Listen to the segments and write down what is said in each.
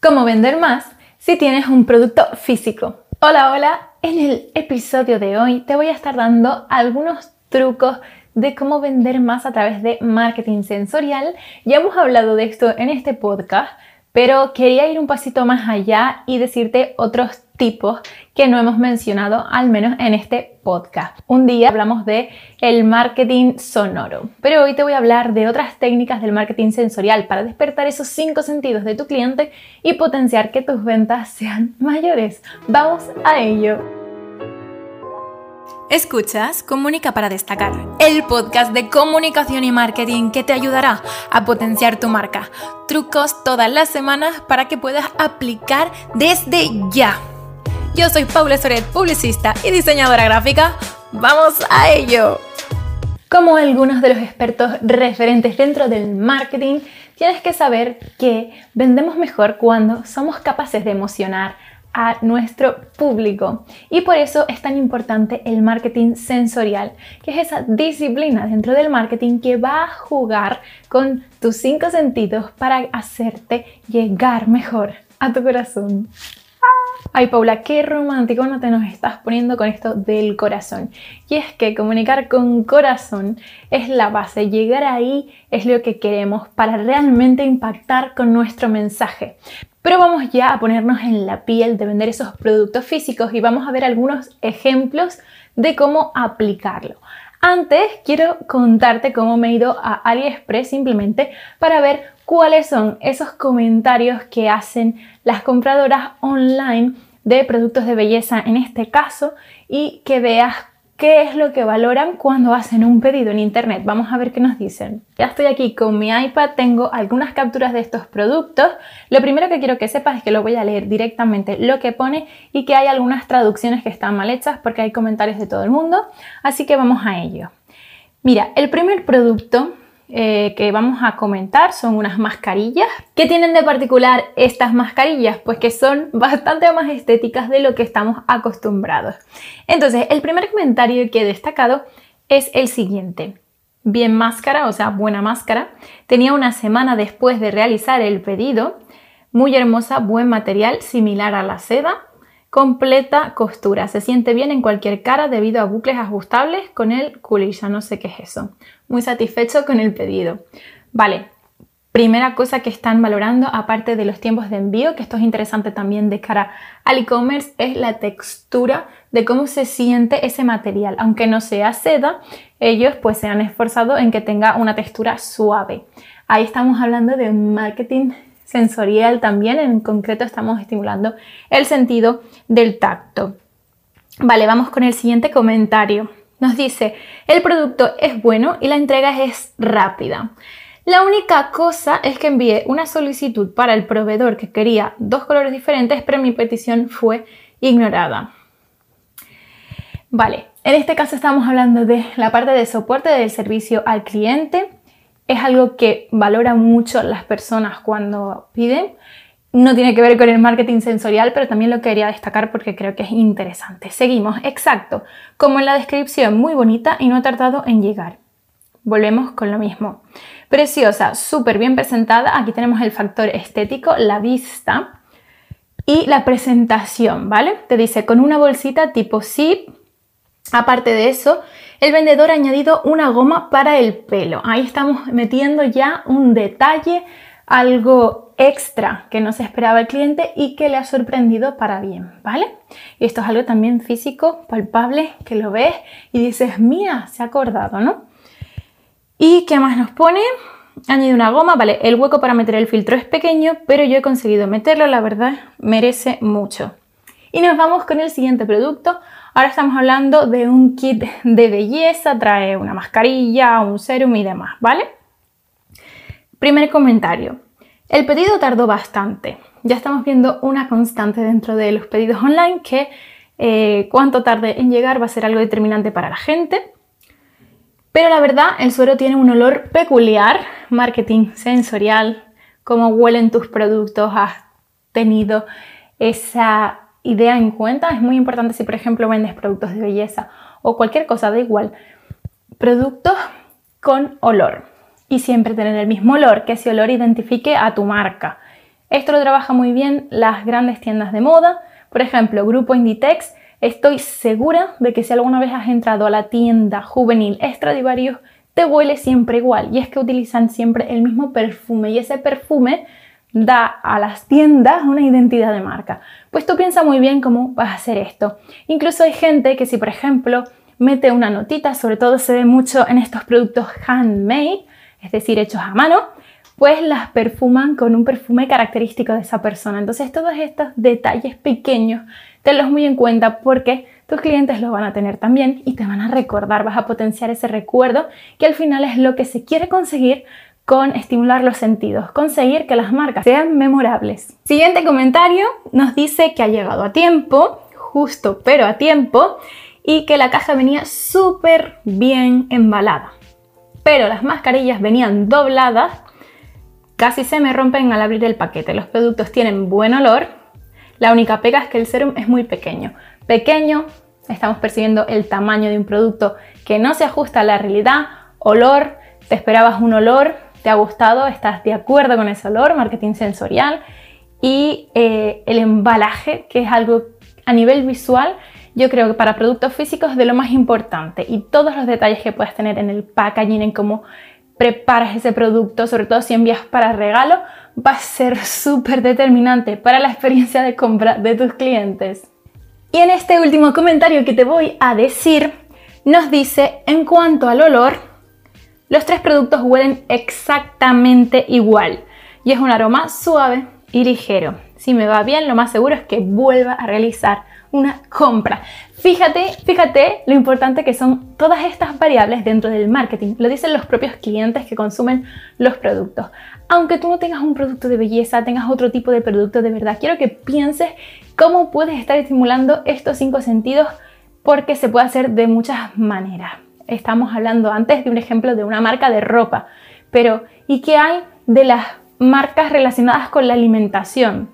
cómo vender más si tienes un producto físico. Hola, hola. En el episodio de hoy te voy a estar dando algunos trucos de cómo vender más a través de marketing sensorial. Ya hemos hablado de esto en este podcast, pero quería ir un pasito más allá y decirte otros tipos que no hemos mencionado, al menos en este podcast. Un día hablamos de el marketing sonoro, pero hoy te voy a hablar de otras técnicas del marketing sensorial para despertar esos cinco sentidos de tu cliente y potenciar que tus ventas sean mayores. Vamos a ello. Escuchas Comunica para destacar, el podcast de comunicación y marketing que te ayudará a potenciar tu marca. Trucos todas las semanas para que puedas aplicar desde ya. Yo soy Paula Soret, publicista y diseñadora gráfica. ¡Vamos a ello! Como algunos de los expertos referentes dentro del marketing, tienes que saber que vendemos mejor cuando somos capaces de emocionar a nuestro público. Y por eso es tan importante el marketing sensorial, que es esa disciplina dentro del marketing que va a jugar con tus cinco sentidos para hacerte llegar mejor a tu corazón. Ay, Paula, qué romántico no te nos estás poniendo con esto del corazón. Y es que comunicar con corazón es la base. Llegar ahí es lo que queremos para realmente impactar con nuestro mensaje. Pero vamos ya a ponernos en la piel de vender esos productos físicos y vamos a ver algunos ejemplos de cómo aplicarlo. Antes quiero contarte cómo me he ido a AliExpress simplemente para ver cuáles son esos comentarios que hacen las compradoras online de productos de belleza en este caso y que veas qué es lo que valoran cuando hacen un pedido en internet. Vamos a ver qué nos dicen. Ya estoy aquí con mi iPad, tengo algunas capturas de estos productos. Lo primero que quiero que sepas es que lo voy a leer directamente lo que pone y que hay algunas traducciones que están mal hechas porque hay comentarios de todo el mundo. Así que vamos a ello. Mira, el primer producto eh, que vamos a comentar son unas mascarillas. ¿Qué tienen de particular estas mascarillas? Pues que son bastante más estéticas de lo que estamos acostumbrados. Entonces, el primer comentario que he destacado es el siguiente. Bien máscara, o sea, buena máscara. Tenía una semana después de realizar el pedido. Muy hermosa, buen material, similar a la seda. Completa costura. Se siente bien en cualquier cara debido a bucles ajustables con el ya No sé qué es eso muy satisfecho con el pedido. Vale, primera cosa que están valorando, aparte de los tiempos de envío, que esto es interesante también de cara al e-commerce, es la textura de cómo se siente ese material. Aunque no sea seda, ellos pues se han esforzado en que tenga una textura suave. Ahí estamos hablando de marketing sensorial también, en concreto estamos estimulando el sentido del tacto. Vale, vamos con el siguiente comentario. Nos dice, el producto es bueno y la entrega es rápida. La única cosa es que envié una solicitud para el proveedor que quería dos colores diferentes, pero mi petición fue ignorada. Vale, en este caso estamos hablando de la parte de soporte del servicio al cliente. Es algo que valora mucho las personas cuando piden no tiene que ver con el marketing sensorial, pero también lo quería destacar porque creo que es interesante. Seguimos, exacto, como en la descripción, muy bonita y no ha tardado en llegar. Volvemos con lo mismo. Preciosa, súper bien presentada. Aquí tenemos el factor estético, la vista y la presentación, ¿vale? Te dice con una bolsita tipo zip. Aparte de eso, el vendedor ha añadido una goma para el pelo. Ahí estamos metiendo ya un detalle, algo extra que no se esperaba el cliente y que le ha sorprendido para bien, ¿vale? Y esto es algo también físico, palpable, que lo ves y dices, mía, se ha acordado, ¿no? ¿Y qué más nos pone? Añade una goma, vale, el hueco para meter el filtro es pequeño, pero yo he conseguido meterlo, la verdad, merece mucho. Y nos vamos con el siguiente producto. Ahora estamos hablando de un kit de belleza, trae una mascarilla, un serum y demás, ¿vale? Primer comentario. El pedido tardó bastante. Ya estamos viendo una constante dentro de los pedidos online que eh, cuánto tarde en llegar va a ser algo determinante para la gente. Pero la verdad, el suero tiene un olor peculiar, marketing sensorial, cómo huelen tus productos, has tenido esa idea en cuenta. Es muy importante si, por ejemplo, vendes productos de belleza o cualquier cosa, da igual. Productos con olor y siempre tener el mismo olor, que ese olor identifique a tu marca. Esto lo trabaja muy bien las grandes tiendas de moda, por ejemplo, Grupo Inditex. Estoy segura de que si alguna vez has entrado a la tienda juvenil Stradivarius, te huele siempre igual y es que utilizan siempre el mismo perfume y ese perfume da a las tiendas una identidad de marca. Pues tú piensa muy bien cómo vas a hacer esto. Incluso hay gente que si por ejemplo mete una notita, sobre todo se ve mucho en estos productos handmade, es decir, hechos a mano, pues las perfuman con un perfume característico de esa persona. Entonces todos estos detalles pequeños tenlos muy en cuenta porque tus clientes lo van a tener también y te van a recordar, vas a potenciar ese recuerdo que al final es lo que se quiere conseguir con estimular los sentidos, conseguir que las marcas sean memorables. Siguiente comentario nos dice que ha llegado a tiempo, justo pero a tiempo, y que la caja venía súper bien embalada. Pero las mascarillas venían dobladas, casi se me rompen al abrir el paquete. Los productos tienen buen olor, la única pega es que el serum es muy pequeño. Pequeño, estamos percibiendo el tamaño de un producto que no se ajusta a la realidad. Olor, te esperabas un olor, te ha gustado, estás de acuerdo con ese olor, marketing sensorial. Y eh, el embalaje, que es algo a nivel visual, yo creo que para productos físicos es de lo más importante. Y todos los detalles que puedes tener en el packaging, en cómo preparas ese producto, sobre todo si envías para regalo, va a ser súper determinante para la experiencia de compra de tus clientes. Y en este último comentario que te voy a decir, nos dice, en cuanto al olor, los tres productos huelen exactamente igual y es un aroma suave y ligero. Si me va bien, lo más seguro es que vuelva a realizar una compra. Fíjate, fíjate lo importante que son todas estas variables dentro del marketing. Lo dicen los propios clientes que consumen los productos. Aunque tú no tengas un producto de belleza, tengas otro tipo de producto de verdad, quiero que pienses cómo puedes estar estimulando estos cinco sentidos porque se puede hacer de muchas maneras. Estamos hablando antes de un ejemplo de una marca de ropa, pero ¿y qué hay de las marcas relacionadas con la alimentación?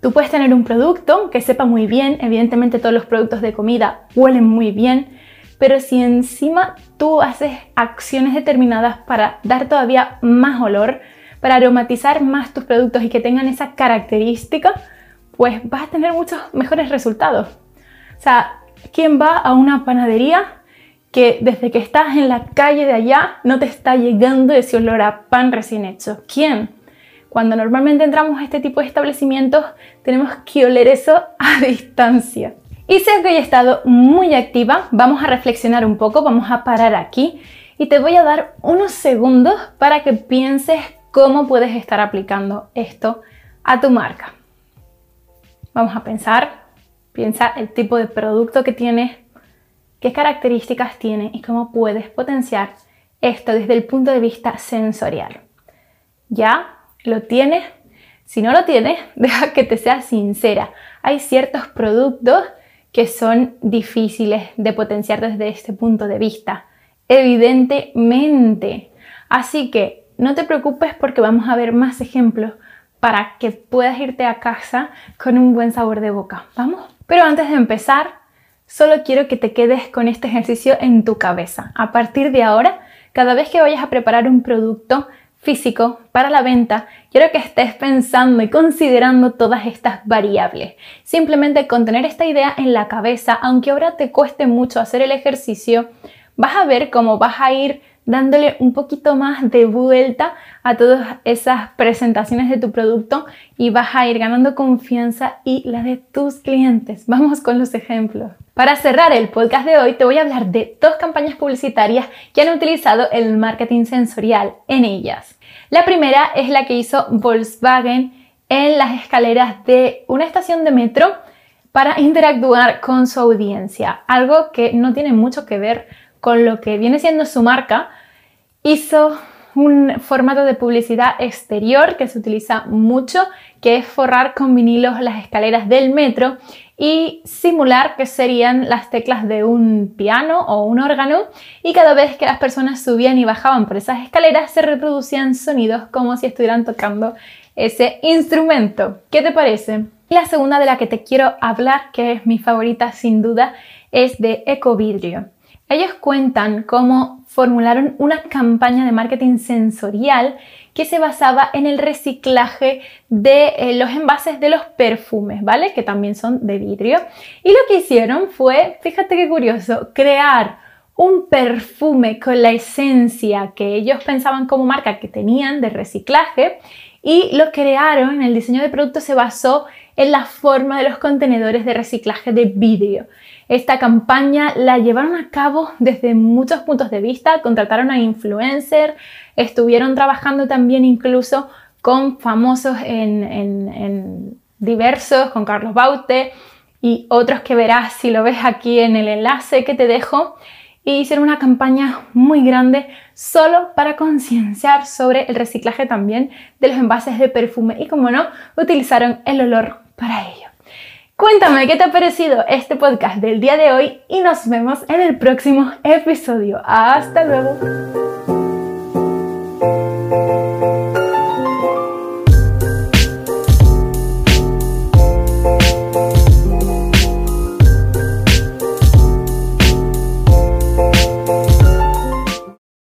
Tú puedes tener un producto que sepa muy bien, evidentemente todos los productos de comida huelen muy bien, pero si encima tú haces acciones determinadas para dar todavía más olor, para aromatizar más tus productos y que tengan esa característica, pues vas a tener muchos mejores resultados. O sea, ¿quién va a una panadería que desde que estás en la calle de allá no te está llegando ese olor a pan recién hecho? ¿Quién? Cuando normalmente entramos a este tipo de establecimientos, tenemos que oler eso a distancia. Y sé que he estado muy activa, vamos a reflexionar un poco, vamos a parar aquí y te voy a dar unos segundos para que pienses cómo puedes estar aplicando esto a tu marca. Vamos a pensar, piensa el tipo de producto que tienes, qué características tiene y cómo puedes potenciar esto desde el punto de vista sensorial. ¿Ya? ¿Lo tienes? Si no lo tienes, deja que te sea sincera. Hay ciertos productos que son difíciles de potenciar desde este punto de vista. Evidentemente. Así que no te preocupes porque vamos a ver más ejemplos para que puedas irte a casa con un buen sabor de boca. ¿Vamos? Pero antes de empezar, solo quiero que te quedes con este ejercicio en tu cabeza. A partir de ahora, cada vez que vayas a preparar un producto, físico para la venta, quiero que estés pensando y considerando todas estas variables. Simplemente con tener esta idea en la cabeza, aunque ahora te cueste mucho hacer el ejercicio, vas a ver cómo vas a ir dándole un poquito más de vuelta a todas esas presentaciones de tu producto y vas a ir ganando confianza y la de tus clientes. Vamos con los ejemplos. Para cerrar el podcast de hoy te voy a hablar de dos campañas publicitarias que han utilizado el marketing sensorial en ellas. La primera es la que hizo Volkswagen en las escaleras de una estación de metro para interactuar con su audiencia, algo que no tiene mucho que ver con lo que viene siendo su marca, hizo un formato de publicidad exterior que se utiliza mucho, que es forrar con vinilos las escaleras del metro y simular que serían las teclas de un piano o un órgano y cada vez que las personas subían y bajaban por esas escaleras se reproducían sonidos como si estuvieran tocando ese instrumento. ¿Qué te parece? Y la segunda de la que te quiero hablar, que es mi favorita sin duda, es de Ecovidrio. Ellos cuentan cómo formularon una campaña de marketing sensorial que se basaba en el reciclaje de eh, los envases de los perfumes, ¿vale? Que también son de vidrio. Y lo que hicieron fue, fíjate qué curioso, crear un perfume con la esencia que ellos pensaban como marca que tenían de reciclaje y lo crearon, el diseño de producto se basó en la forma de los contenedores de reciclaje de vidrio. Esta campaña la llevaron a cabo desde muchos puntos de vista, contrataron a influencers, estuvieron trabajando también incluso con famosos en, en diversos, con Carlos Baute y otros que verás si lo ves aquí en el enlace que te dejo y hicieron una campaña muy grande solo para concienciar sobre el reciclaje también de los envases de perfume y como no, utilizaron el olor para ello. Cuéntame qué te ha parecido este podcast del día de hoy y nos vemos en el próximo episodio. Hasta luego.